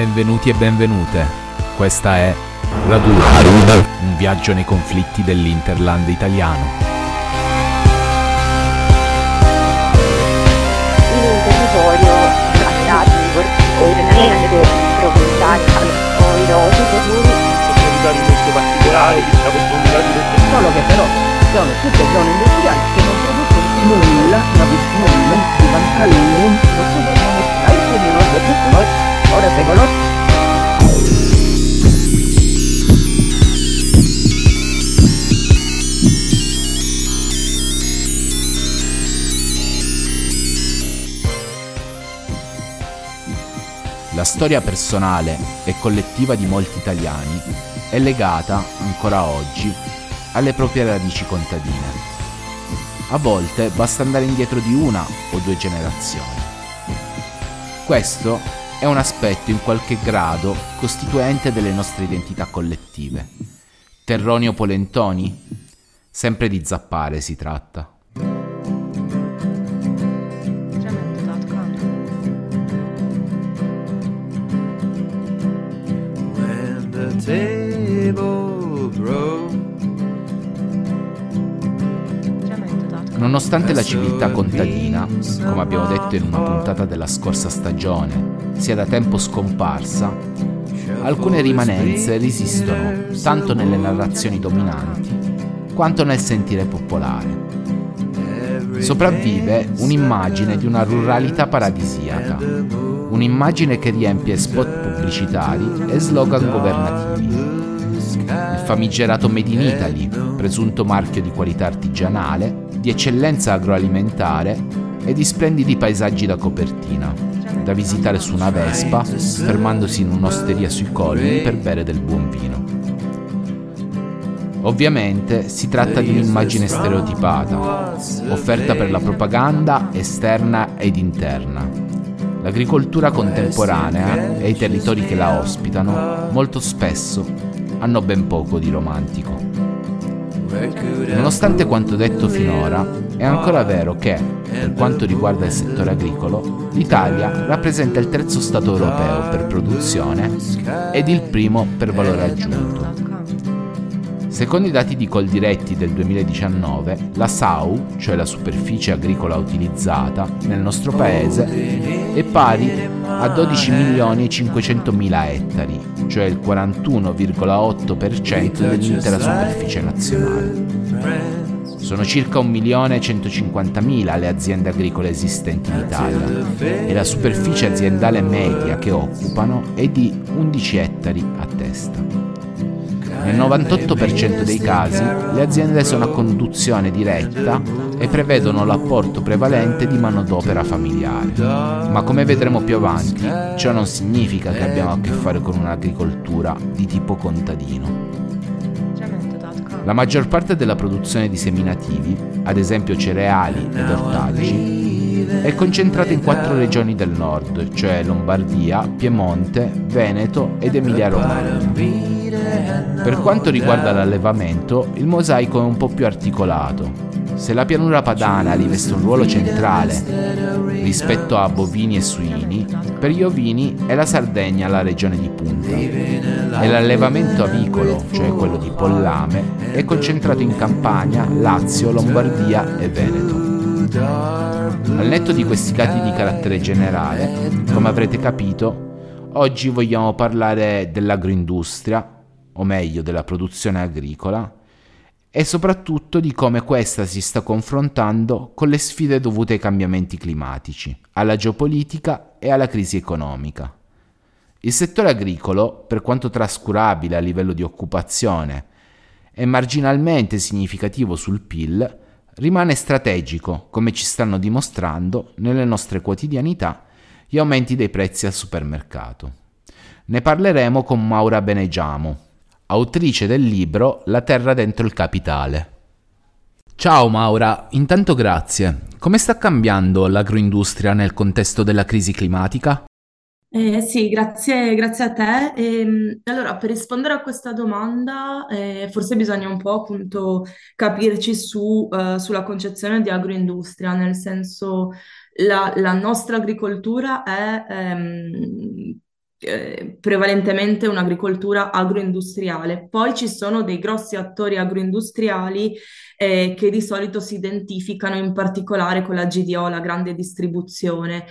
Benvenuti e benvenute. Questa è Raduna, un viaggio nei conflitti dell'Interland italiano. in un territorio ordinariamente provvidenziali poi dopo comuni comunitari molto particolari, diciamo comunitari molto solo che però sono tutte zone industriali che non producono nulla, ma nulla di vantaggio, non sono dai quindi non è tutto noi, ora secolo. La storia personale e collettiva di molti italiani è legata, ancora oggi, alle proprie radici contadine. A volte basta andare indietro di una o due generazioni. Questo è un aspetto in qualche grado costituente delle nostre identità collettive. Terroni o polentoni? Sempre di zappare si tratta. Nonostante la civiltà contadina, come abbiamo detto in una puntata della scorsa stagione, sia da tempo scomparsa, alcune rimanenze resistono tanto nelle narrazioni dominanti quanto nel sentire popolare. Sopravvive un'immagine di una ruralità paradisiaca, un'immagine che riempie spot pubblicitari e slogan governativi. Il famigerato Made in Italy, presunto marchio di qualità artigianale, di eccellenza agroalimentare e di splendidi paesaggi da copertina, da visitare su una Vespa, fermandosi in un'osteria sui colli per bere del buon vino. Ovviamente si tratta di un'immagine stereotipata, offerta per la propaganda esterna ed interna. L'agricoltura contemporanea e i territori che la ospitano molto spesso hanno ben poco di romantico. Nonostante quanto detto finora, è ancora vero che, per quanto riguarda il settore agricolo, l'Italia rappresenta il terzo Stato europeo per produzione ed il primo per valore aggiunto. Secondo i dati di Coldiretti del 2019, la SAU, cioè la superficie agricola utilizzata nel nostro paese, è pari a 12 milioni e 500 mila ettari, cioè il 41,8% dell'intera superficie nazionale. Sono circa 1 milione e 150 mila le aziende agricole esistenti in Italia e la superficie aziendale media che occupano è di 11 ettari a testa. Nel 98% dei casi le aziende sono a conduzione diretta e prevedono l'apporto prevalente di manodopera familiare. Ma come vedremo più avanti, ciò non significa che abbiamo a che fare con un'agricoltura di tipo contadino. La maggior parte della produzione di seminativi, ad esempio cereali ed ortaggi, è concentrata in quattro regioni del nord, cioè Lombardia, Piemonte, Veneto ed Emilia-Romagna. Per quanto riguarda l'allevamento, il mosaico è un po' più articolato. Se la pianura padana riveste un ruolo centrale rispetto a bovini e suini, per gli ovini è la Sardegna la regione di punta e l'allevamento avicolo, cioè quello di pollame, è concentrato in Campania, Lazio, Lombardia e Veneto. Al netto di questi dati di carattere generale, come avrete capito, oggi vogliamo parlare dell'agroindustria, o meglio della produzione agricola, e soprattutto di come questa si sta confrontando con le sfide dovute ai cambiamenti climatici, alla geopolitica e alla crisi economica. Il settore agricolo, per quanto trascurabile a livello di occupazione e marginalmente significativo sul PIL, rimane strategico, come ci stanno dimostrando nelle nostre quotidianità gli aumenti dei prezzi al supermercato. Ne parleremo con Maura Benegiamo, autrice del libro La terra dentro il capitale. Ciao Maura, intanto grazie. Come sta cambiando l'agroindustria nel contesto della crisi climatica? Eh, sì, grazie, grazie a te. Ehm, allora, per rispondere a questa domanda, eh, forse bisogna un po' appunto capirci su, eh, sulla concezione di agroindustria, nel senso la, la nostra agricoltura è ehm, eh, prevalentemente un'agricoltura agroindustriale. Poi ci sono dei grossi attori agroindustriali eh, che di solito si identificano in particolare con la GDO, la grande distribuzione.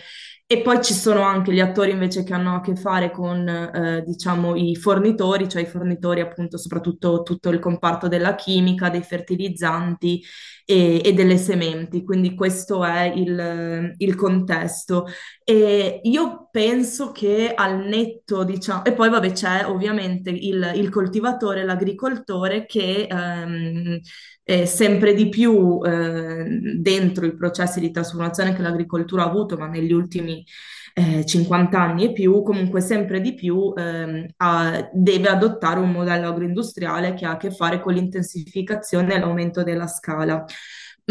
E poi ci sono anche gli attori invece che hanno a che fare con, eh, diciamo, i fornitori, cioè i fornitori appunto soprattutto tutto il comparto della chimica, dei fertilizzanti e, e delle sementi, quindi questo è il, il, contesto. E io penso che al netto, diciamo, e poi vabbè c'è ovviamente il, il coltivatore, l'agricoltore che ehm, sempre di più eh, dentro i processi di trasformazione che l'agricoltura ha avuto, ma negli ultimi eh, 50 anni e più, comunque sempre di più ehm, ha, deve adottare un modello agroindustriale che ha a che fare con l'intensificazione e l'aumento della scala.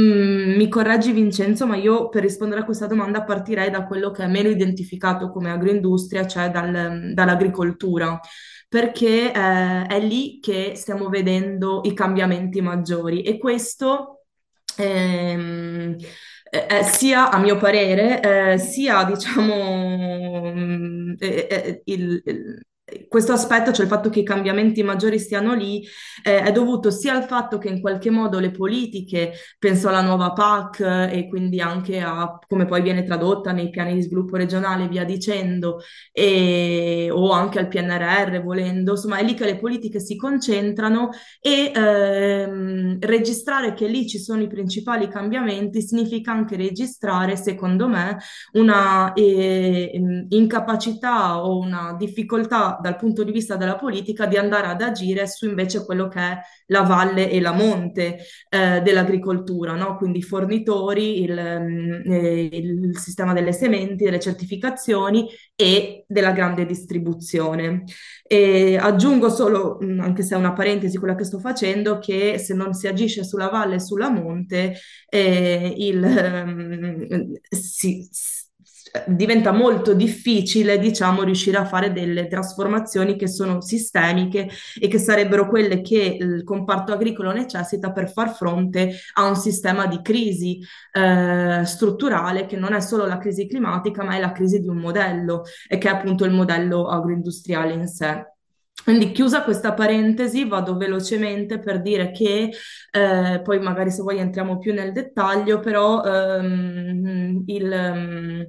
Mm, mi correggi Vincenzo, ma io per rispondere a questa domanda partirei da quello che è meno identificato come agroindustria, cioè dal, dall'agricoltura, perché eh, è lì che stiamo vedendo i cambiamenti maggiori e questo ehm, eh, sia a mio parere, eh, sia diciamo mm, eh, eh, il, il questo aspetto, cioè il fatto che i cambiamenti maggiori stiano lì, eh, è dovuto sia al fatto che in qualche modo le politiche, penso alla nuova PAC e quindi anche a come poi viene tradotta nei piani di sviluppo regionale, via dicendo, e, o anche al PNRR volendo, insomma è lì che le politiche si concentrano e ehm, registrare che lì ci sono i principali cambiamenti significa anche registrare, secondo me, una eh, incapacità o una difficoltà dal punto di vista della politica di andare ad agire su invece quello che è la valle e la monte eh, dell'agricoltura, no? quindi i fornitori, il, mm, eh, il sistema delle sementi, delle certificazioni e della grande distribuzione. E aggiungo solo, mm, anche se è una parentesi quella che sto facendo, che se non si agisce sulla valle e sulla monte, eh, il, um, si, diventa molto difficile, diciamo, riuscire a fare delle trasformazioni che sono sistemiche e che sarebbero quelle che il comparto agricolo necessita per far fronte a un sistema di crisi eh, strutturale che non è solo la crisi climatica, ma è la crisi di un modello e che è appunto il modello agroindustriale in sé. Quindi chiusa questa parentesi, vado velocemente per dire che eh, poi magari se vuoi entriamo più nel dettaglio, però ehm, il, ehm,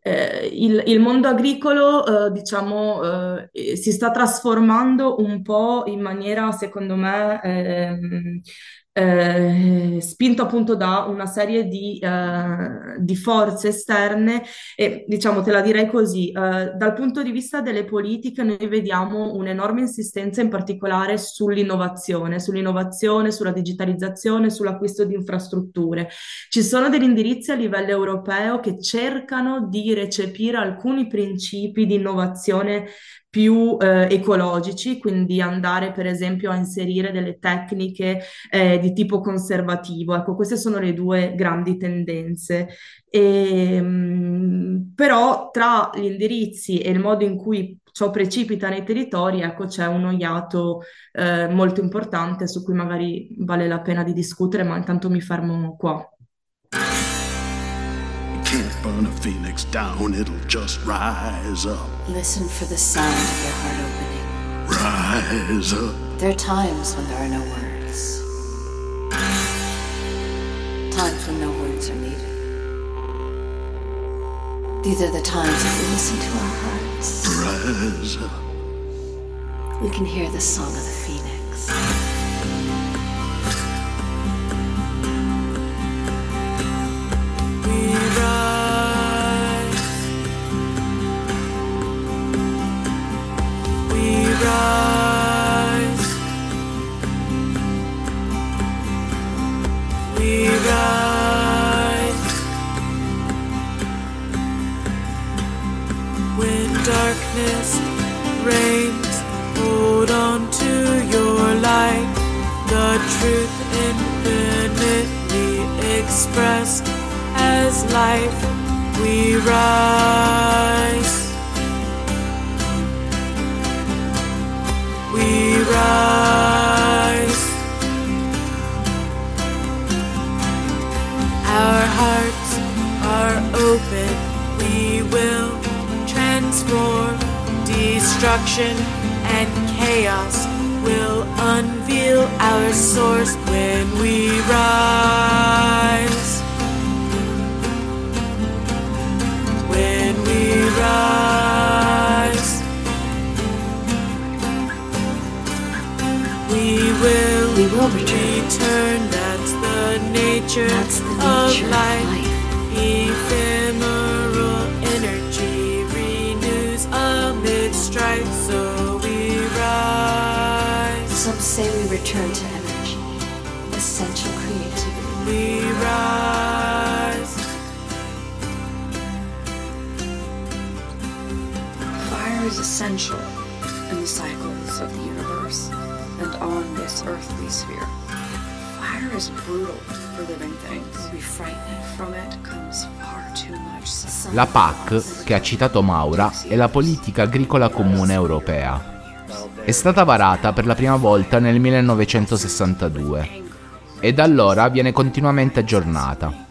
eh, il, il, mondo agricolo, eh, diciamo, eh, si sta trasformando un po' in maniera, secondo me, ehm, eh, spinto appunto da una serie di, eh, di, forze esterne e diciamo te la direi così, eh, dal punto di vista delle politiche noi vediamo un'enorme insistenza in particolare sull'innovazione, sull'innovazione, sulla digitalizzazione, sull'acquisto di infrastrutture. Ci sono degli indirizzi a livello europeo che cercano di recepire alcuni principi di innovazione più eh, ecologici, quindi andare per esempio a inserire delle tecniche eh, di tipo conservativo. Ecco, queste sono le due grandi tendenze. E, ehm, però tra gli indirizzi e il modo in cui ciò precipita nei territori, ecco, c'è uno iato eh, molto importante su cui magari vale la pena di discutere, ma intanto mi fermo qua. Burn a phoenix down, it'll just rise up. Listen for the sound of your heart opening. Rise up. There are times when there are no words, times when no words are needed. These are the times that we listen to our hearts. Rise up. We can hear the song of the phoenix. Citato Maura, è la politica agricola comune europea. È stata varata per la prima volta nel 1962 e da allora viene continuamente aggiornata.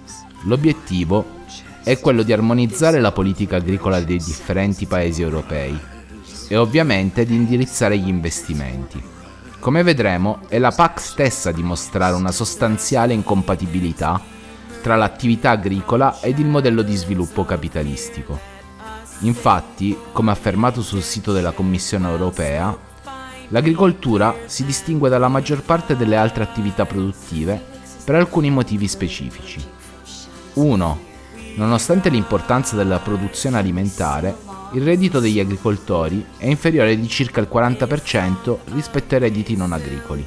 L'obiettivo è quello di armonizzare la politica agricola dei differenti paesi europei e ovviamente di indirizzare gli investimenti. Come vedremo, è la PAC stessa a dimostrare una sostanziale incompatibilità tra l'attività agricola ed il modello di sviluppo capitalistico. Infatti, come affermato sul sito della Commissione europea, l'agricoltura si distingue dalla maggior parte delle altre attività produttive per alcuni motivi specifici. 1. Nonostante l'importanza della produzione alimentare, il reddito degli agricoltori è inferiore di circa il 40% rispetto ai redditi non agricoli.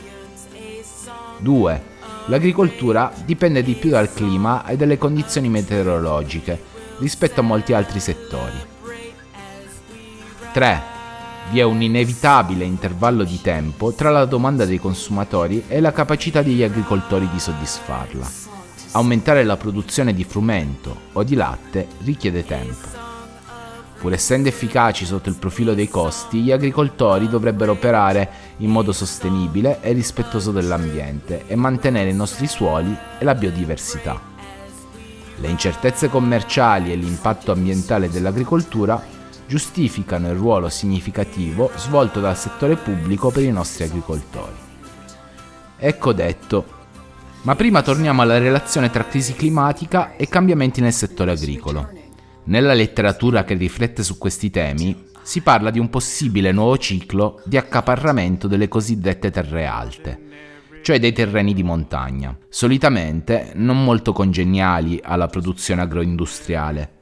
2. L'agricoltura dipende di più dal clima e dalle condizioni meteorologiche rispetto a molti altri settori. 3. Vi è un inevitabile intervallo di tempo tra la domanda dei consumatori e la capacità degli agricoltori di soddisfarla. Aumentare la produzione di frumento o di latte richiede tempo. Pur essendo efficaci sotto il profilo dei costi, gli agricoltori dovrebbero operare in modo sostenibile e rispettoso dell'ambiente e mantenere i nostri suoli e la biodiversità. Le incertezze commerciali e l'impatto ambientale dell'agricoltura giustificano il ruolo significativo svolto dal settore pubblico per i nostri agricoltori. Ecco detto, ma prima torniamo alla relazione tra crisi climatica e cambiamenti nel settore agricolo. Nella letteratura che riflette su questi temi si parla di un possibile nuovo ciclo di accaparramento delle cosiddette terre alte, cioè dei terreni di montagna, solitamente non molto congeniali alla produzione agroindustriale,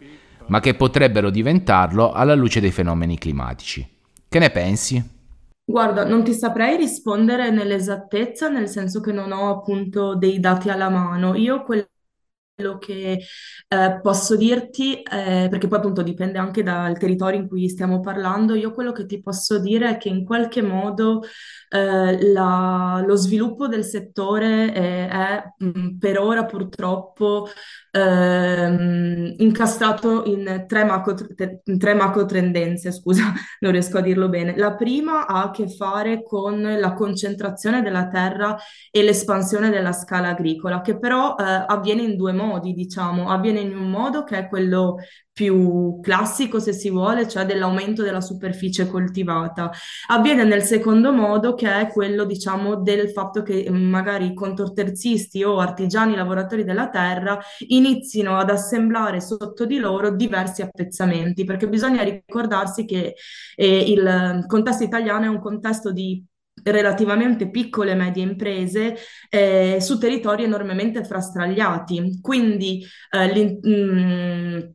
ma che potrebbero diventarlo alla luce dei fenomeni climatici. Che ne pensi? Guarda, non ti saprei rispondere nell'esattezza, nel senso che non ho appunto dei dati alla mano. Io quello che eh, posso dirti, eh, perché poi appunto dipende anche dal territorio in cui stiamo parlando, io quello che ti posso dire è che in qualche modo eh, la- lo sviluppo del settore eh, è mh, per ora purtroppo ehm, incastrato in tre macro, te- tre macro tendenze, scusa, non riesco a dirlo bene. La prima ha a che fare con la concentrazione della terra e l'espansione della scala agricola, che però eh, avviene in due modi, diciamo. Avviene in un modo che è quello più classico, se si vuole, cioè dell'aumento della superficie coltivata. Avviene nel secondo modo, che è quello, diciamo, del fatto che mm, magari i contorterzisti o artigiani lavoratori della terra inizino ad assemblare sotto di loro diversi appezzamenti, perché bisogna ricordarsi che eh, il contesto italiano è un contesto di relativamente piccole e medie imprese eh, su territori enormemente frastagliati. Quindi eh,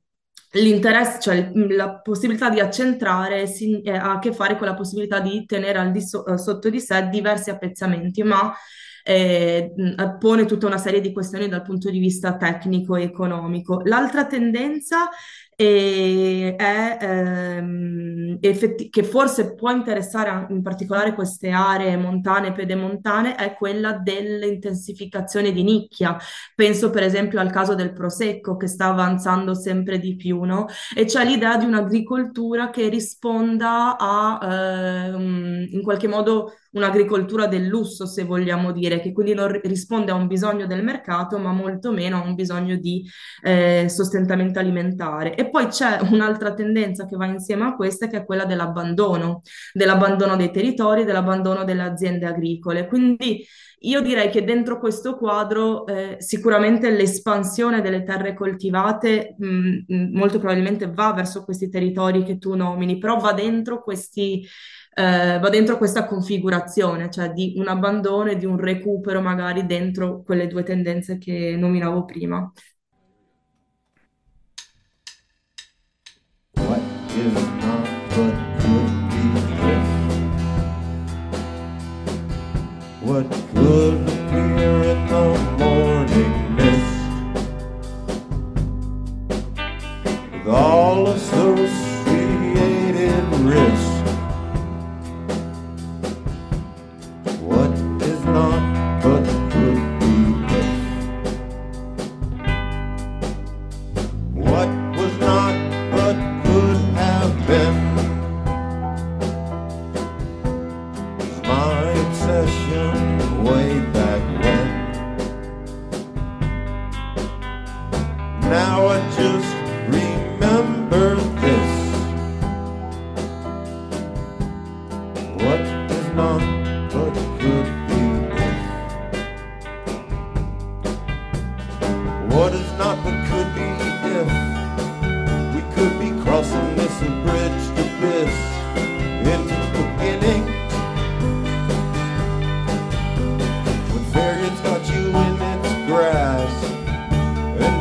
L'interesse, cioè il- la possibilità di accentrare si- eh, ha a che fare con la possibilità di tenere di so- eh, sotto di sé diversi appezzamenti, ma eh, mh, pone tutta una serie di questioni dal punto di vista tecnico e economico. L'altra tendenza eh, è, ehm, effetti- che forse può interessare in particolare queste aree montane e pedemontane, è quella dell'intensificazione di nicchia. Penso per esempio al caso del Prosecco che sta avanzando sempre di più, no? E c'è l'idea di un'agricoltura che risponda a ehm, in qualche modo un'agricoltura del lusso, se vogliamo dire, che quindi non ri- risponde a un bisogno del mercato, ma molto meno a un bisogno di eh, sostentamento alimentare. E poi c'è un'altra tendenza che va insieme a questa, che è quella dell'abbandono, dell'abbandono dei territori, dell'abbandono delle aziende agricole. Quindi io direi che dentro questo quadro eh, sicuramente l'espansione delle terre coltivate mh, mh, molto probabilmente va verso questi territori che tu nomini, però va dentro questi, eh, va dentro questa configurazione, cioè di un abbandono e di un recupero magari dentro quelle due tendenze che nominavo prima. Is not but could be? What could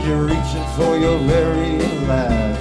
you're reaching for your very last.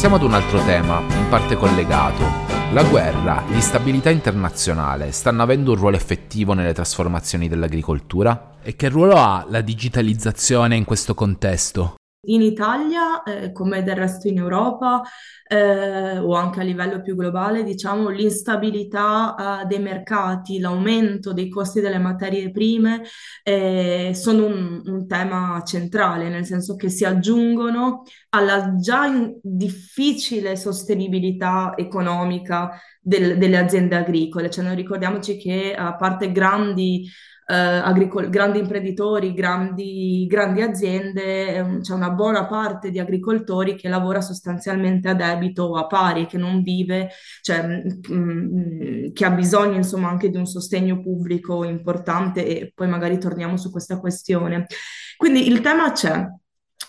Passiamo ad un altro tema, in parte collegato. La guerra, l'instabilità internazionale stanno avendo un ruolo effettivo nelle trasformazioni dell'agricoltura? E che ruolo ha la digitalizzazione in questo contesto? In Italia, eh, come del resto in Europa, eh, o anche a livello più globale, diciamo, l'instabilità, eh, dei mercati, l'aumento dei costi delle materie prime, eh, sono un, un tema centrale, nel senso che si aggiungono alla già difficile sostenibilità economica del- delle aziende agricole. Cioè, noi ricordiamoci che a parte grandi eh, agricol- grandi imprenditori, grandi, grandi aziende, ehm, c'è una buona parte di agricoltori che lavora sostanzialmente a debito o a pari, che non vive, cioè, mm, mm, che ha bisogno insomma anche di un sostegno pubblico importante e poi magari torniamo su questa questione. Quindi il tema c'è.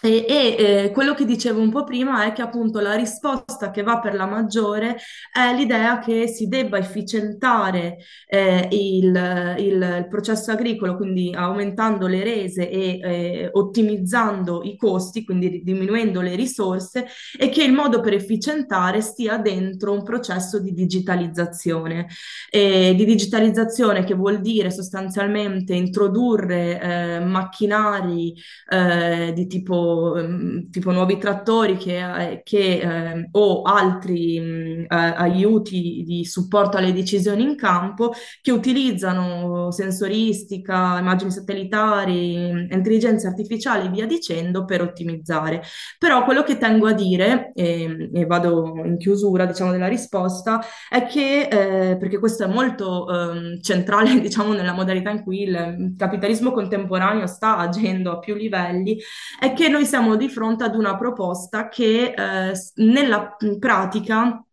E, e, eh, quello che dicevo un po' prima è che appunto la risposta che va per la maggiore è l'idea che si debba efficientare eh, il, il- il processo agricolo, quindi aumentando le rese e eh, ottimizzando i costi, quindi diminuendo le risorse, e che il modo per efficientare stia dentro un processo di digitalizzazione. Eh, di digitalizzazione che vuol dire sostanzialmente introdurre eh, macchinari eh, di tipo tipo, ehm, tipo nuovi trattori che, eh, che, eh, o altri mh, eh, aiuti di supporto alle decisioni in campo che utilizzano sensoristica, immagini satellitari, intelligenza artificiale e via dicendo per ottimizzare. Però quello che tengo a dire, e, e vado in chiusura, diciamo, della risposta, è che, eh, perché questo è molto ehm, centrale, diciamo, nella modalità in cui il capitalismo contemporaneo sta agendo a più livelli, è che noi siamo di fronte ad una proposta che eh, nella pratica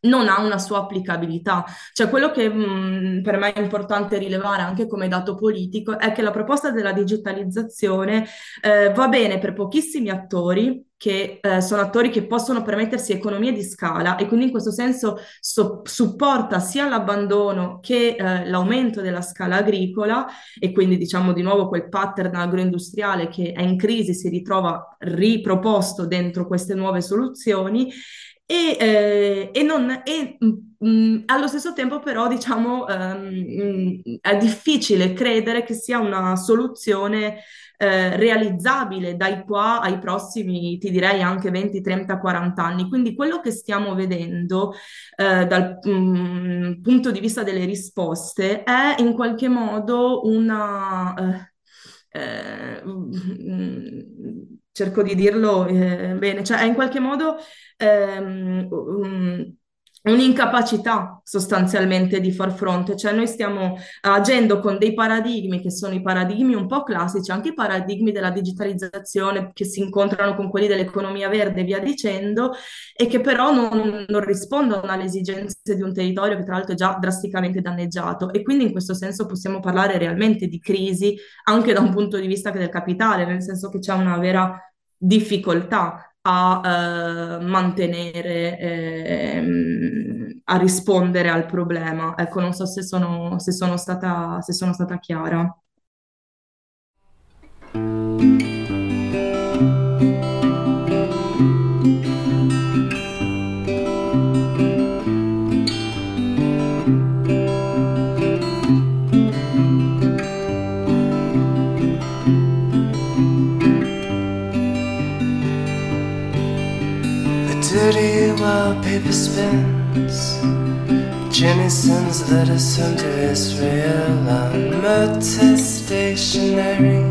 non ha una sua applicabilità. Cioè, quello che mh, per me è importante rilevare anche come dato politico è che la proposta della digitalizzazione eh, va bene per pochissimi attori, che eh, sono attori che possono permettersi economie di scala e quindi in questo senso so- supporta sia l'abbandono che eh, l'aumento della scala agricola e quindi diciamo di nuovo quel pattern agroindustriale che è in crisi si ritrova riproposto dentro queste nuove soluzioni e, eh, e, non, e mh, mm, allo stesso tempo però diciamo um, è difficile credere che sia una soluzione eh, realizzabile dai qua ai prossimi, ti direi anche 20, 30, 40 anni. Quindi quello che stiamo vedendo eh, dal mh, mm, punto di vista delle risposte è in qualche modo una... Eh, eh cerco di dirlo eh, bene, cioè è in qualche modo ehm, un'incapacità sostanzialmente di far fronte, cioè noi stiamo agendo con dei paradigmi che sono i paradigmi un po' classici, anche i paradigmi della digitalizzazione che si incontrano con quelli dell'economia verde e via dicendo, e che però non, non rispondono alle esigenze di un territorio che tra l'altro è già drasticamente danneggiato. E quindi in questo senso possiamo parlare realmente di crisi anche da un punto di vista del capitale, nel senso che c'è una vera difficoltà a eh, mantenere, ehm, a rispondere al problema. Ecco, non so se sono, se sono stata, se sono stata chiara. Paper spins. Jenny sends letters home to Israel on Murta stationery.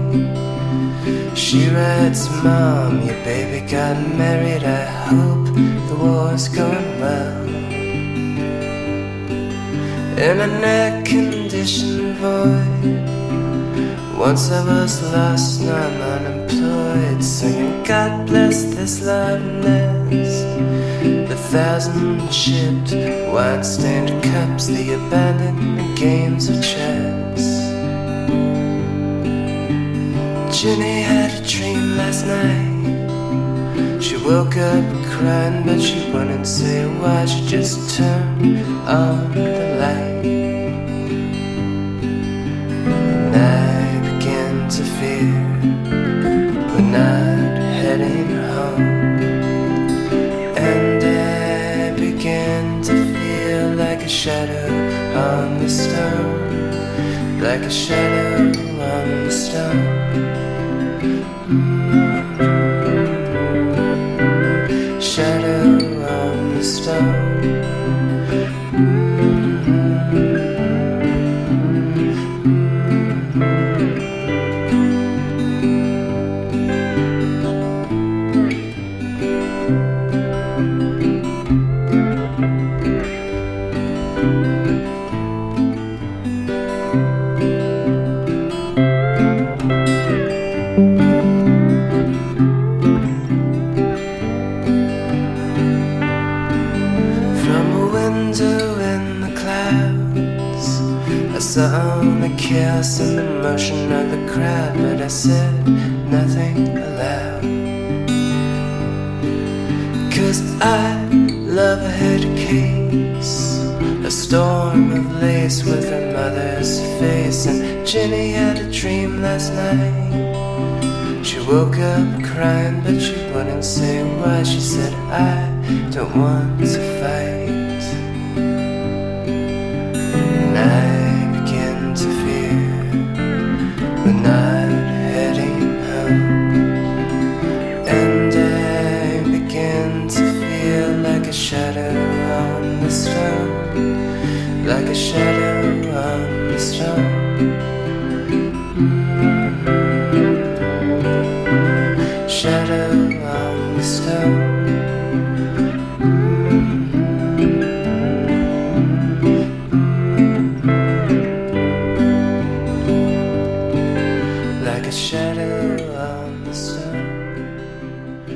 She writes, Mom, your baby got married. I hope the war's going well. In an air conditioned void. Once I was lost, now I'm unemployed. Singing, God bless this love nest. The thousand chipped, wine stained cups, the abandoned games of chance. Jenny had a dream last night. She woke up crying, but she wouldn't say why. She just turned on the light. Fear we're not heading home. a shadow on the stone, like a shadow on the stone. Mm-hmm. Chaos and the motion of the crowd, but I said nothing aloud. Cause I love a head case, a storm of lace with her mother's face. And Jenny had a dream last night. She woke up crying, but she wouldn't say why. She said, I don't want to fight.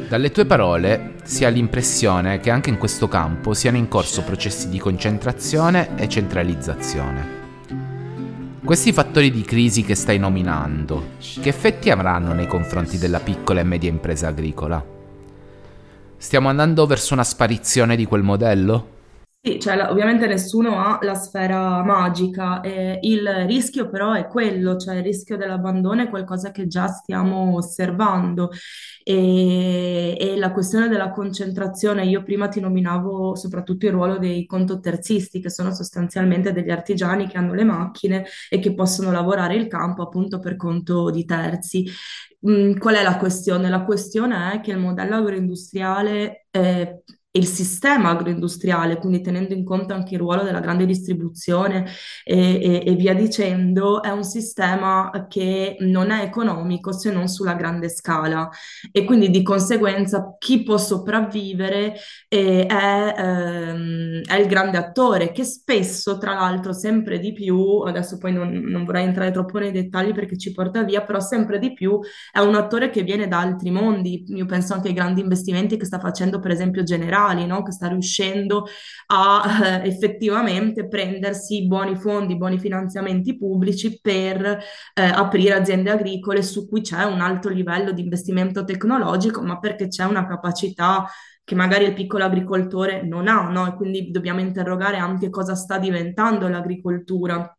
Dalle tue parole si ha l'impressione che anche in questo campo siano in corso processi di concentrazione e centralizzazione. Questi fattori di crisi che stai nominando, che effetti avranno nei confronti della piccola e media impresa agricola? Stiamo andando verso una sparizione di quel modello? Sì, cioè, ovviamente nessuno ha la sfera magica, e il rischio però è quello, cioè il rischio dell'abbandono è qualcosa che già stiamo osservando e, e la questione della concentrazione, io prima ti nominavo soprattutto il ruolo dei contotterzisti, che sono sostanzialmente degli artigiani che hanno le macchine e che possono lavorare il campo appunto per conto di terzi. Mm, qual è la questione? La questione è che il modello agroindustriale eh, il sistema agroindustriale, quindi tenendo in conto anche il ruolo della grande distribuzione e, e- e via dicendo, è un sistema che non è economico se non sulla grande scala e quindi di conseguenza chi può sopravvivere eh, è, ehm, è il grande attore che spesso, tra l'altro, sempre di più, adesso poi non, non vorrei entrare troppo nei dettagli perché ci porta via, però sempre di più è un attore che viene da altri mondi. Io penso anche ai grandi investimenti che sta facendo, per esempio, Generali, no? Che sta riuscendo a eh, effettivamente prendersi buoni fondi, buoni finanziamenti pubblici per eh, aprire aziende agricole su cui c'è un alto livello di investimento tecnologico, ma perché c'è una capacità che magari il piccolo agricoltore non ha, no? E quindi dobbiamo interrogare anche cosa sta diventando l'agricoltura.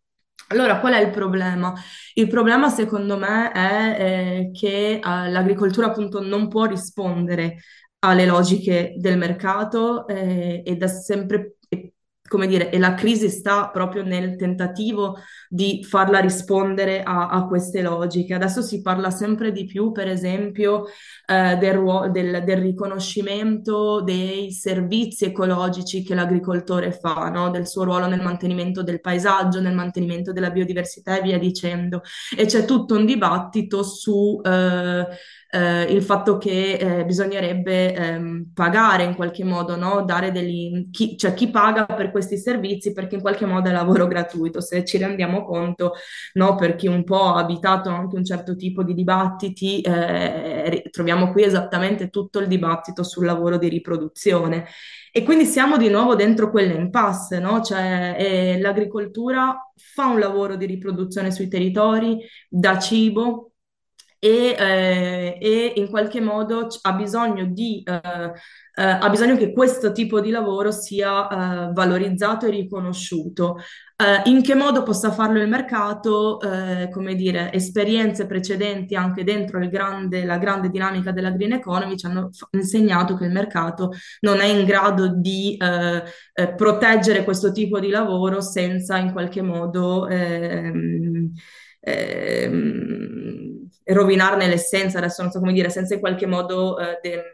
Allora, qual è il problema? Il problema, secondo me, è eh, che eh, l'agricoltura appunto non può rispondere alle logiche del mercato eh, ed è sempre, e- come dire, e la crisi sta proprio nel tentativo di farla rispondere a, a queste logiche. Adesso si parla sempre di più, per esempio, eh, del, ruo- del- del riconoscimento dei servizi ecologici che l'agricoltore fa, no? Del suo ruolo nel mantenimento del paesaggio, nel mantenimento della biodiversità e via dicendo. E c'è tutto un dibattito su eh, eh, il fatto che eh, bisognerebbe ehm, pagare in qualche modo, no? Dare degli, chi, cioè chi paga per questi servizi perché in qualche modo è lavoro gratuito, se ci rendiamo conto, no? Per chi un po' ha abitato anche un certo tipo di dibattiti, eh, troviamo qui esattamente tutto il dibattito sul lavoro di riproduzione. E quindi siamo di nuovo dentro quell'impasse, no? Cioè, eh, l'agricoltura fa un lavoro di riproduzione sui territori, dà cibo, e, eh, e in qualche modo ha bisogno di, eh, eh, ha bisogno che questo tipo di lavoro sia eh, valorizzato e riconosciuto. Eh, in che modo possa farlo il mercato? Come dire, esperienze precedenti anche dentro grande- la grande dinamica della green economy ci hanno f- insegnato che il mercato non è in grado di proteggere questo tipo di lavoro senza in qualche modo ehm, ehm, rovinarne l'essenza, adesso non so come dire, senza in qualche modo eh, de-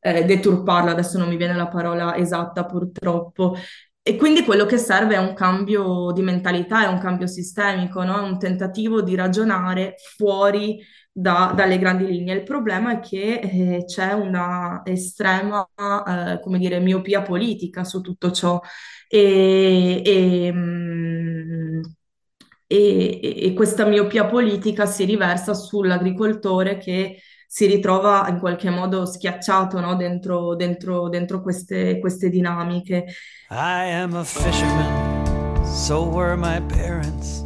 eh, deturparla, adesso non mi viene la parola esatta purtroppo. E quindi quello che serve è un cambio di mentalità, è un cambio sistemico, no? È un tentativo di ragionare fuori da- dalle grandi linee. Il problema è che eh, c'è una estrema, eh, come dire, miopia politica su tutto ciò e, e, mm, e- e- questa miopia politica si riversa sull'agricoltore che si ritrova in qualche modo schiacciato, no, dentro, dentro- dentro queste, queste dinamiche. I am a fisherman, so were my parents.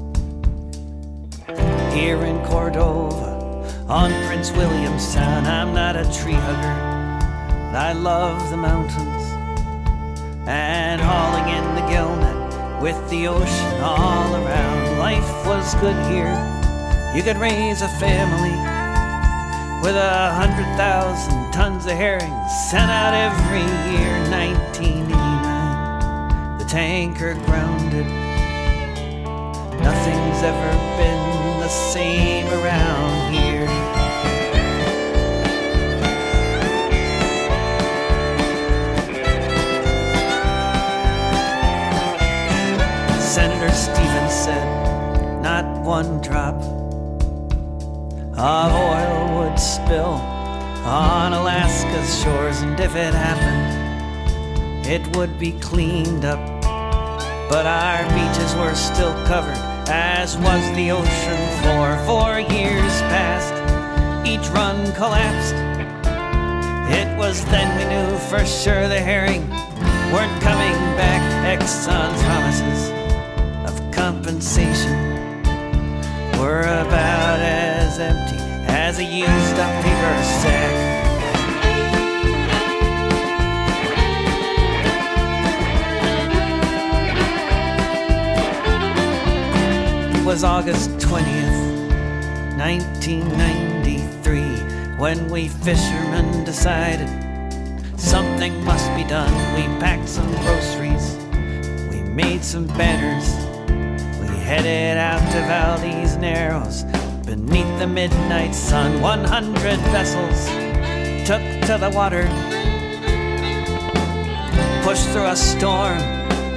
Here in Cordova, on Prince William's Sound, I'm not a tree hugger. I love the mountains and hauling in the gillnet with the ocean all around. Life was good here. You could raise a family with a hundred thousand tons of herring sent out every year. 1989, the tanker grounded. Nothing's ever been the same around Stevens said, not one drop of oil would spill on Alaska's shores, and if it happened, it would be cleaned up. But our beaches were still covered, as was the ocean floor. For years past, each run collapsed. It was then we knew for sure the herring weren't coming back. Exxon's promises compensation were about as empty as a used up paper sack. It was August 20th, 1993, when we fishermen decided something must be done. We packed some groceries, we made some banners, headed out to Valdez Narrows beneath the midnight sun. 100 vessels took to the water, pushed through a storm,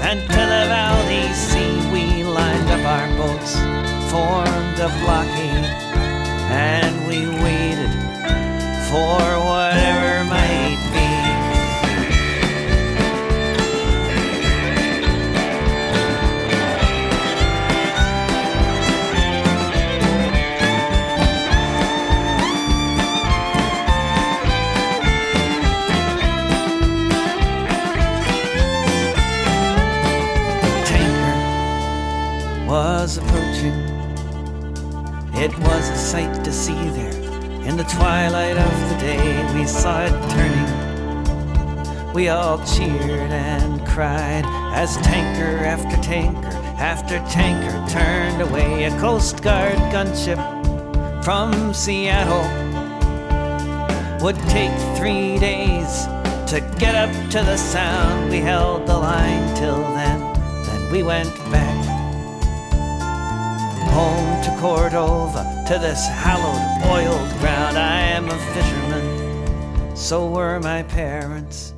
and to the Valdez Sea we lined up our boats, formed a blockade, and we waited for whatever might It was a sight to see there. In the twilight of the day, we saw it turning. We all cheered and cried as tanker after tanker after tanker turned away. A Coast Guard gunship from Seattle would take three days to get up to the sound. We held the line till then, then we went back home to Cordova, to this hallowed, oiled ground. I am a fisherman, so were my parents.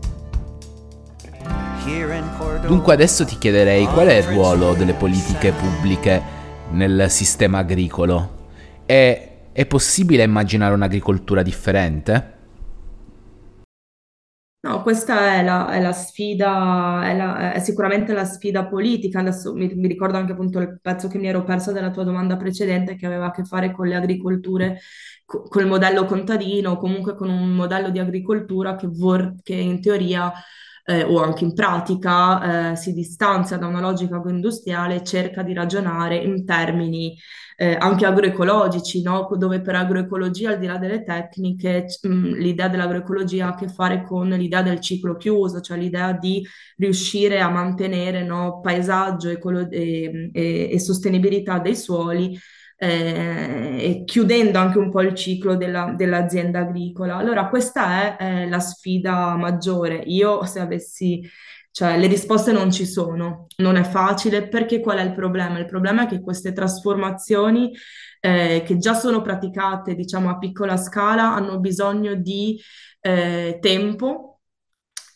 Here in Cordova. Dunque adesso ti chiederei qual è il ruolo delle politiche pubbliche nel sistema agricolo? È, è possibile immaginare un'agricoltura differente? No, questa è la, è la sfida, è, la- è sicuramente la sfida politica. Adesso mi, mi ricordo anche appunto il pezzo che mi ero persa della tua domanda precedente che aveva a che fare con le agricolture, co- col modello contadino, o comunque con un modello di agricoltura che, vor- che in teoria eh, o anche in pratica eh, si distanzia da una logica agroindustriale e cerca di ragionare in termini eh, anche agroecologici, no? Dove per agroecologia, al di là delle tecniche, mh, l'idea dell'agroecologia ha a che fare con l'idea del ciclo chiuso, cioè l'idea di riuscire a mantenere, no, paesaggio e, e- e sostenibilità dei suoli. Eh, e chiudendo anche un po' il ciclo della- dell'azienda agricola. Allora, questa è, eh, la sfida maggiore. Io, se avessi cioè, le risposte non ci sono, non è facile perché qual è il problema? Il problema è che queste trasformazioni eh, che già sono praticate, diciamo, a piccola scala, hanno bisogno di eh, tempo,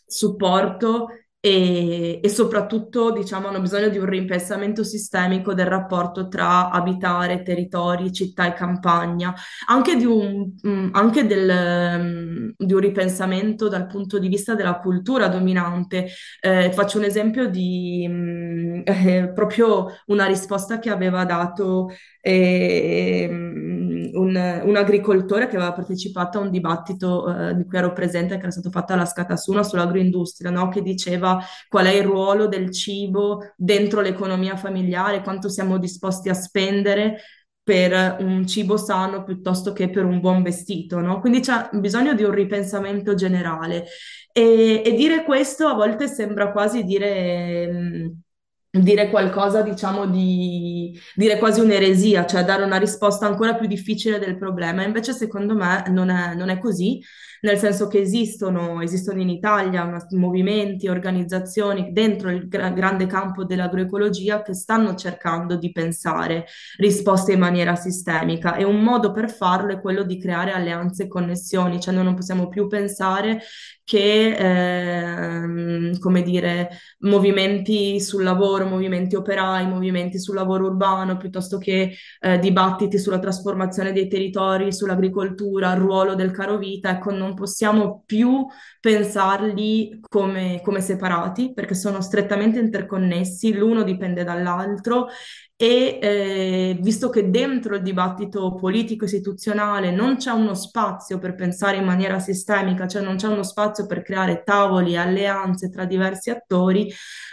supporto e, e soprattutto, diciamo, hanno bisogno di un ripensamento sistemico del rapporto tra abitare, territori, città e campagna, anche di un, mm, anche del, mm, di un ripensamento dal punto di vista della cultura dominante. Eh, faccio un esempio di mm, eh, proprio una risposta che aveva dato ehm, un, un agricoltore che aveva partecipato a un dibattito eh, di cui ero presente, che era stato fatto alla Scatasuna sull'agroindustria, no? Che diceva qual è il ruolo del cibo dentro l'economia familiare, quanto siamo disposti a spendere per un cibo sano piuttosto che per un buon vestito, no? Quindi c'è bisogno di un ripensamento generale. E, e dire questo a volte sembra quasi dire... mh, dire qualcosa, diciamo, di dire quasi un'eresia, cioè dare una risposta ancora più difficile del problema. Invece, secondo me, non è, non è così, nel senso che esistono, esistono in Italia una- movimenti, organizzazioni dentro il gra- grande campo dell'agroecologia che stanno cercando di pensare risposte in maniera sistemica e un modo per farlo è quello di creare alleanze e connessioni, cioè noi non possiamo più pensare che, ehm, come dire, movimenti sul lavoro, movimenti operai, movimenti sul lavoro urbano, piuttosto che eh, dibattiti sulla trasformazione dei territori, sull'agricoltura, il ruolo del carovita, ecco, non possiamo più pensarli come, come separati perché sono strettamente interconnessi, l'uno dipende dall'altro e eh, visto che dentro il dibattito politico istituzionale non c'è uno spazio per pensare in maniera sistemica, cioè non c'è uno spazio per creare tavoli, alleanze tra diversi attori,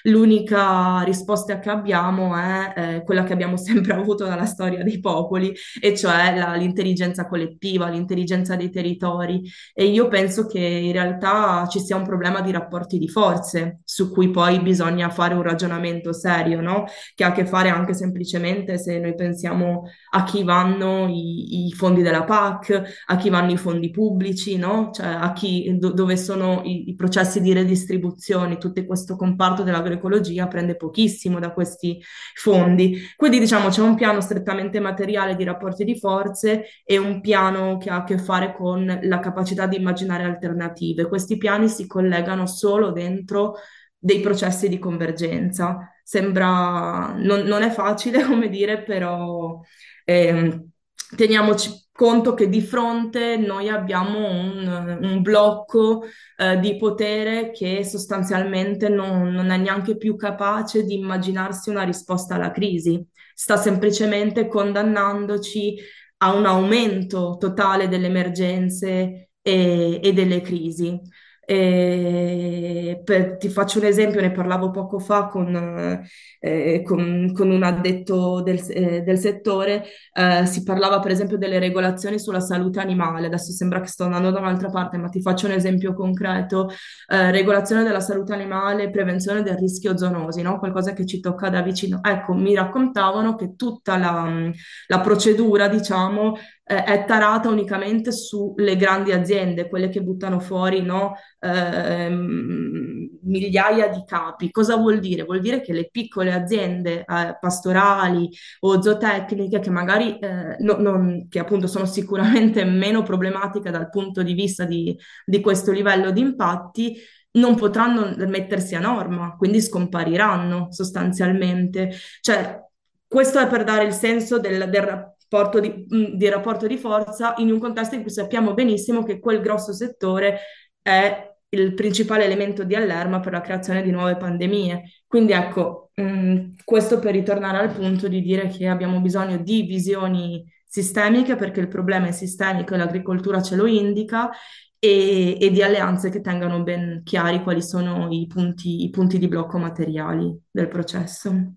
l'unica risposta che abbiamo è eh, quella che abbiamo sempre avuto dalla storia dei popoli, e cioè la- l'intelligenza collettiva, l'intelligenza dei territori. E io penso che in realtà ci sia un problema di rapporti di forze su cui poi bisogna fare un ragionamento serio, no? Che ha a che fare anche semplicemente se noi pensiamo a chi vanno i, i fondi della PAC, a chi vanno i fondi pubblici, no? Cioè a chi, do- dove sono i, i processi di redistribuzione, tutto questo comparto dell'agroecologia prende pochissimo da questi fondi. Quindi diciamo c'è un piano strettamente materiale di rapporti di forze e un piano che ha a che fare con la capacità di immaginare alternative. Questi piani si collegano solo dentro dei processi di convergenza. Sembra, non, non è facile, come dire, però ehm, teniamoci conto che di fronte noi abbiamo un, un blocco eh, di potere che sostanzialmente non, non è neanche più capace di immaginarsi una risposta alla crisi, sta semplicemente condannandoci a un aumento totale delle emergenze e, e delle crisi. E per- ti faccio un esempio, ne parlavo poco fa con, eh, con- con un addetto del, eh, del settore, eh, si parlava per esempio delle regolazioni sulla salute animale, adesso sembra che sto andando da un'altra parte, ma ti faccio un esempio concreto, Eh, regolazione della salute animale, prevenzione del rischio zoonosi, no? Qualcosa che ci tocca da vicino. Ecco, mi raccontavano che tutta la, la procedura, diciamo, eh, è tarata unicamente sulle grandi aziende, quelle che buttano fuori, no? ehm, migliaia di capi. Cosa vuol dire? Vuol dire che le piccole aziende eh, pastorali o zootecniche, che magari eh, no- non- che appunto sono sicuramente meno problematiche dal punto di vista di, di questo livello di impatti, non potranno mettersi a norma, quindi scompariranno sostanzialmente. Cioè, questo è per dare il senso del, del di, mh, di rapporto di forza in un contesto in cui sappiamo benissimo che quel grosso settore è il principale elemento di allarme per la creazione di nuove pandemie. Quindi ecco, mh, questo per ritornare al punto di dire che abbiamo bisogno di visioni sistemiche perché il problema è sistemico e l'agricoltura ce lo indica e, e di alleanze che tengano ben chiari quali sono i punti, i punti di blocco materiali del processo.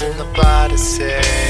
Faces in the body say.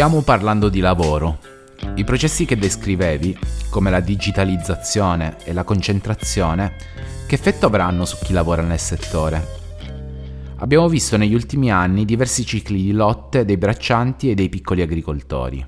Chiudiamo parlando di lavoro. I processi che descrivevi, come la digitalizzazione e la concentrazione, che effetto avranno su chi lavora nel settore? Abbiamo visto negli ultimi anni diversi cicli di lotte dei braccianti e dei piccoli agricoltori.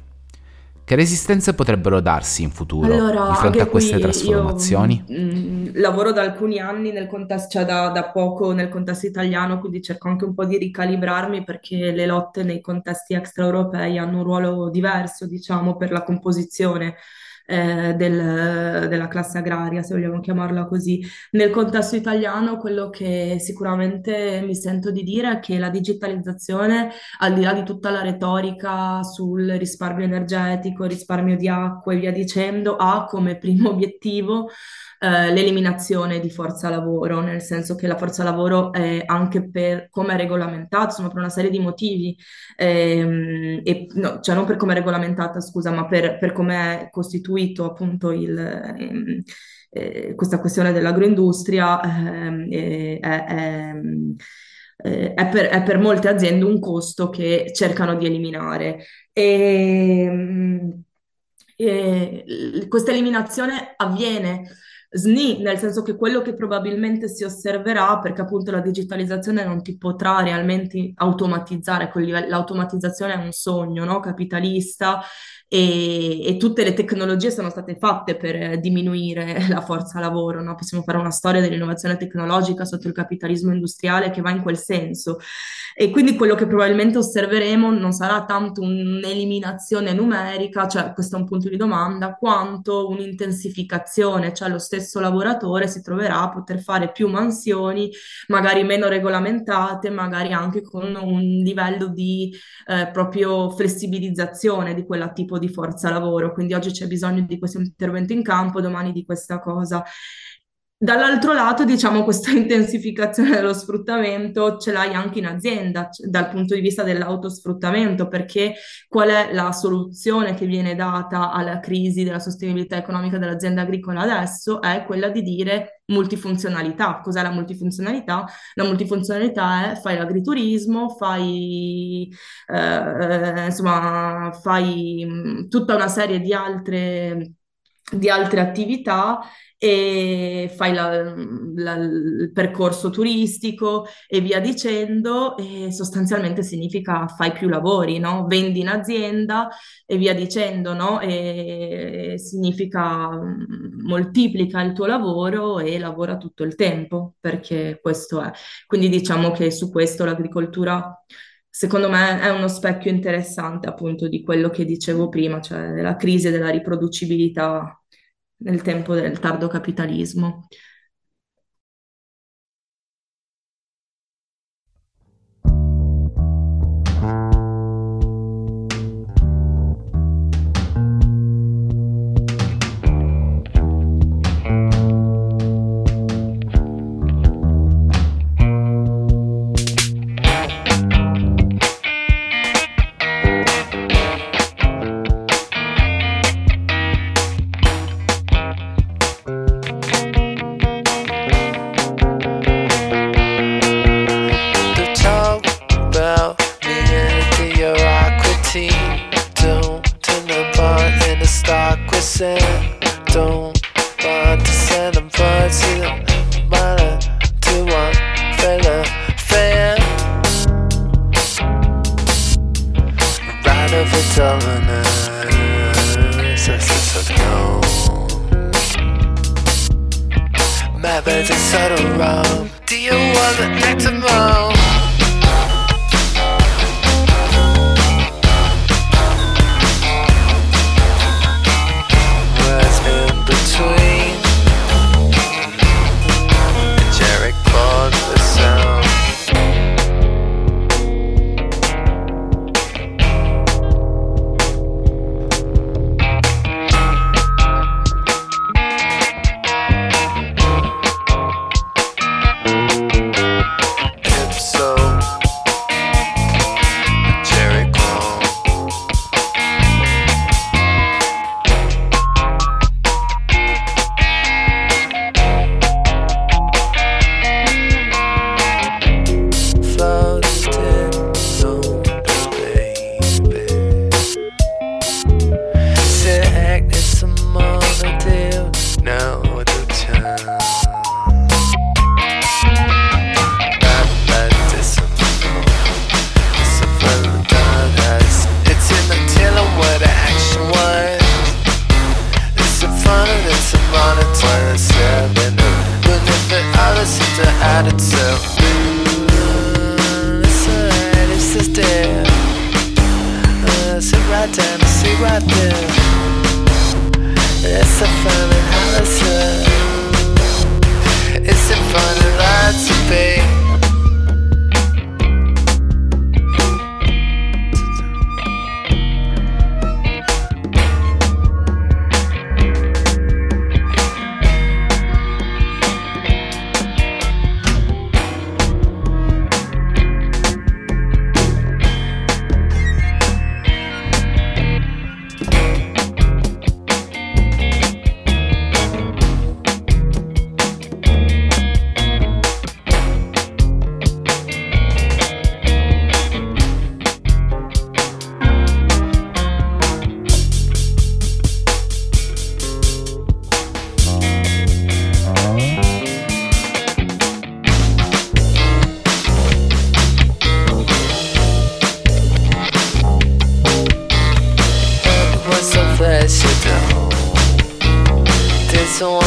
Che resistenze potrebbero darsi in futuro Allora, di fronte a queste trasformazioni? io mm, lavoro da alcuni anni nel contesto, cioè da, da poco nel contesto italiano, quindi cerco anche un po' di ricalibrarmi perché le lotte nei contesti extraeuropei hanno un ruolo diverso, diciamo, per la composizione eh, del- della classe agraria, se vogliamo chiamarla così. Nel contesto italiano, quello che sicuramente mi sento di dire è che la digitalizzazione, al di là di tutta la retorica sul risparmio energetico, risparmio di acqua e via dicendo, ha come primo obiettivo eh, l'eliminazione di forza lavoro, nel senso che la forza lavoro è anche per come è regolamentata, insomma, per una serie di motivi, ehm, e, no, cioè non per come è regolamentata, scusa, ma per, per come è costituito appunto il, ehm, eh, questa questione dell'agroindustria ehm, è, eh, è per, è per molte aziende un costo che cercano di eliminare. E, e questa eliminazione avviene SNI, nel senso che quello che probabilmente si osserverà, perché appunto la digitalizzazione non ti potrà realmente automatizzare, l'automatizzazione è un sogno, no? Capitalista e, e tutte le tecnologie sono state fatte per diminuire la forza lavoro, no? Possiamo fare una storia dell'innovazione tecnologica sotto il capitalismo industriale che va in quel senso. E quindi quello che probabilmente osserveremo non sarà tanto un'eliminazione numerica, cioè questo è un punto di domanda, quanto un'intensificazione, cioè lo stesso lavoratore si troverà a poter fare più mansioni, magari meno regolamentate, magari anche con un livello di eh, proprio flessibilizzazione di quella tipo di forza lavoro. Quindi oggi c'è bisogno di questo intervento in campo, domani di questa cosa. Dall'altro lato, diciamo, questa intensificazione dello sfruttamento ce l'hai anche in azienda, c- dal punto di vista dell'autosfruttamento, perché qual è la soluzione che viene data alla crisi della sostenibilità economica dell'azienda agricola adesso? È quella di dire multifunzionalità. Cos'è la multifunzionalità? La multifunzionalità è fai l'agriturismo, fai, eh, insomma, fai mh, tutta una serie di altre di altre attività e fai la- la- il percorso turistico e via dicendo, e sostanzialmente significa fai più lavori, no? Vendi in azienda e via dicendo, no? E significa mm, moltiplica il tuo lavoro e lavora tutto il tempo, perché questo è. Quindi diciamo che su questo l'agricoltura. Secondo me è uno specchio interessante appunto di quello che dicevo prima, cioè della crisi della riproducibilità nel tempo del tardo capitalismo.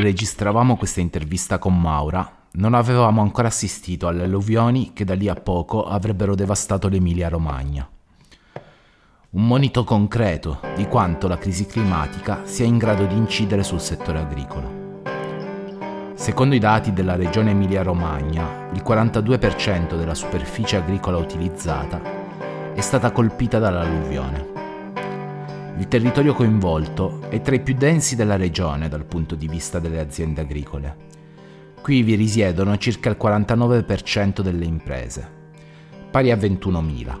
Registravamo questa intervista con Maura, non avevamo ancora assistito alle alluvioni che da lì a poco avrebbero devastato l'Emilia-Romagna. Un monito concreto di quanto la crisi climatica sia in grado di incidere sul settore agricolo. Secondo i dati della regione Emilia-Romagna, il 42% della superficie agricola utilizzata è stata colpita dall'alluvione. Il territorio coinvolto è tra i più densi della regione dal punto di vista delle aziende agricole. Qui vi risiedono circa il 49% delle imprese, pari a 21.000.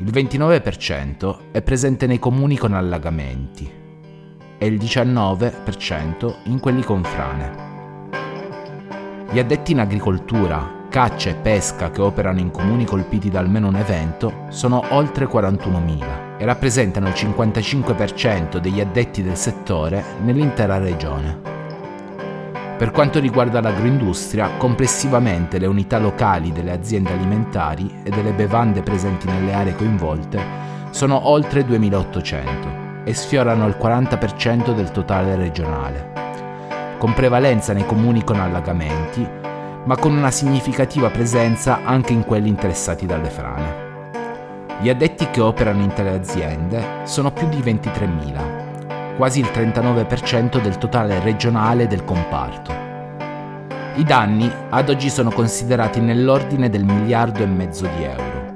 Il 29% è presente nei comuni con allagamenti e il 19% in quelli con frane. Gli addetti in agricoltura, caccia e pesca che operano in comuni colpiti da almeno un evento sono oltre 41.000 e rappresentano il 55% degli addetti del settore nell'intera regione. Per quanto riguarda l'agroindustria, complessivamente le unità locali delle aziende alimentari e delle bevande presenti nelle aree coinvolte sono oltre 2800 e sfiorano il 40% del totale regionale, con prevalenza nei comuni con allagamenti, ma con una significativa presenza anche in quelli interessati dalle frane. Gli addetti che operano in tale aziende sono più di 23.000, quasi il 39% del totale regionale del comparto. I danni ad oggi sono considerati nell'ordine del miliardo e mezzo di euro,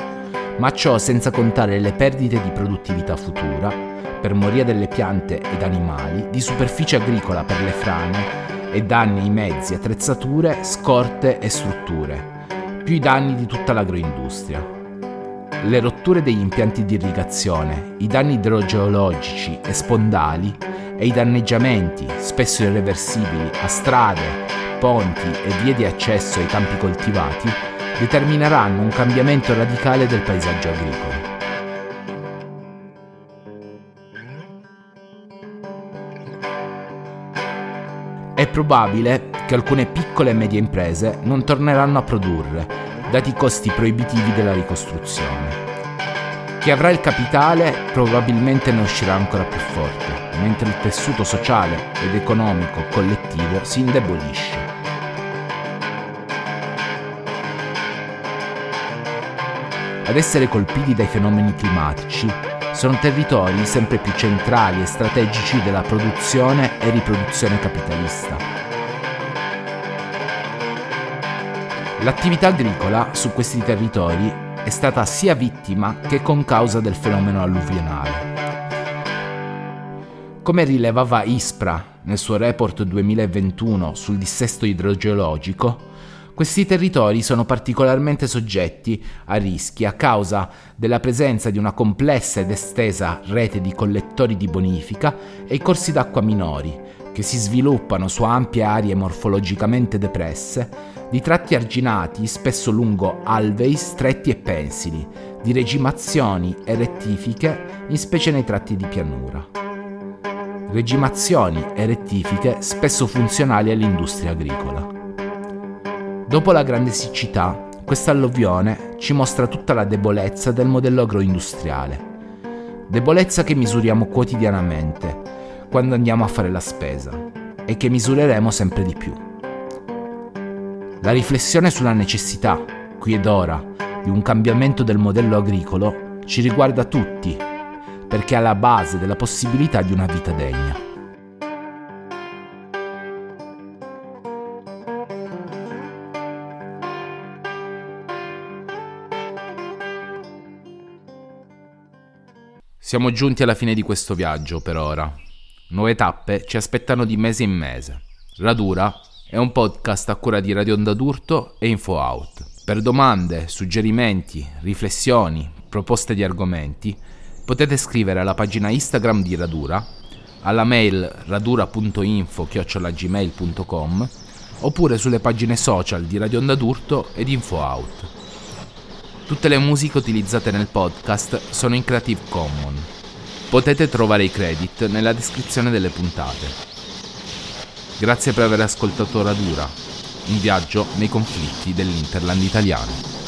ma ciò senza contare le perdite di produttività futura, per moria delle piante ed animali, di superficie agricola per le frane e danni ai mezzi, attrezzature, scorte e strutture, più i danni di tutta l'agroindustria. Le rotture degli impianti di irrigazione, i danni idrogeologici e spondali e i danneggiamenti, spesso irreversibili, a strade, ponti e vie di accesso ai campi coltivati determineranno un cambiamento radicale del paesaggio agricolo. È probabile che alcune piccole e medie imprese non torneranno a produrre, dati i costi proibitivi della ricostruzione. Chi avrà il capitale probabilmente ne uscirà ancora più forte, mentre il tessuto sociale ed economico collettivo si indebolisce. Ad essere colpiti dai fenomeni climatici sono territori sempre più centrali e strategici della produzione e riproduzione capitalista. L'attività agricola su questi territori è stata sia vittima che concausa del fenomeno alluvionale. Come rilevava ISPRA nel suo report 2021 sul dissesto idrogeologico, questi territori sono particolarmente soggetti a rischi a causa della presenza di una complessa ed estesa rete di collettori di bonifica e corsi d'acqua minori, che si sviluppano su ampie aree morfologicamente depresse, di tratti arginati spesso lungo alvei stretti e pensili, di regimazioni e rettifiche, in specie nei tratti di pianura. Regimazioni e rettifiche spesso funzionali all'industria agricola. Dopo la grande siccità, questa alluvione ci mostra tutta la debolezza del modello agroindustriale. Debolezza che misuriamo quotidianamente quando andiamo a fare la spesa e che misureremo sempre di più. La riflessione sulla necessità, qui ed ora, di un cambiamento del modello agricolo ci riguarda tutti, perché è alla base della possibilità di una vita degna. Siamo giunti alla fine di questo viaggio per ora. Nuove tappe ci aspettano di mese in mese. Radura è un podcast a cura di Radio Onda d'Urto e InfoOut. Per domande, suggerimenti, riflessioni, proposte di argomenti, potete scrivere alla pagina Instagram di Radura, alla mail radura.info-gmail.com oppure sulle pagine social di Radio Onda d'Urto ed InfoOut. Tutte le musiche utilizzate nel podcast sono in Creative Commons. Potete trovare i credit nella descrizione delle puntate. Grazie per aver ascoltato Radura, un viaggio nei conflitti dell'Interland italiano.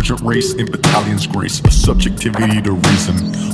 Urgent race in battalion's grace, a subjectivity to reason.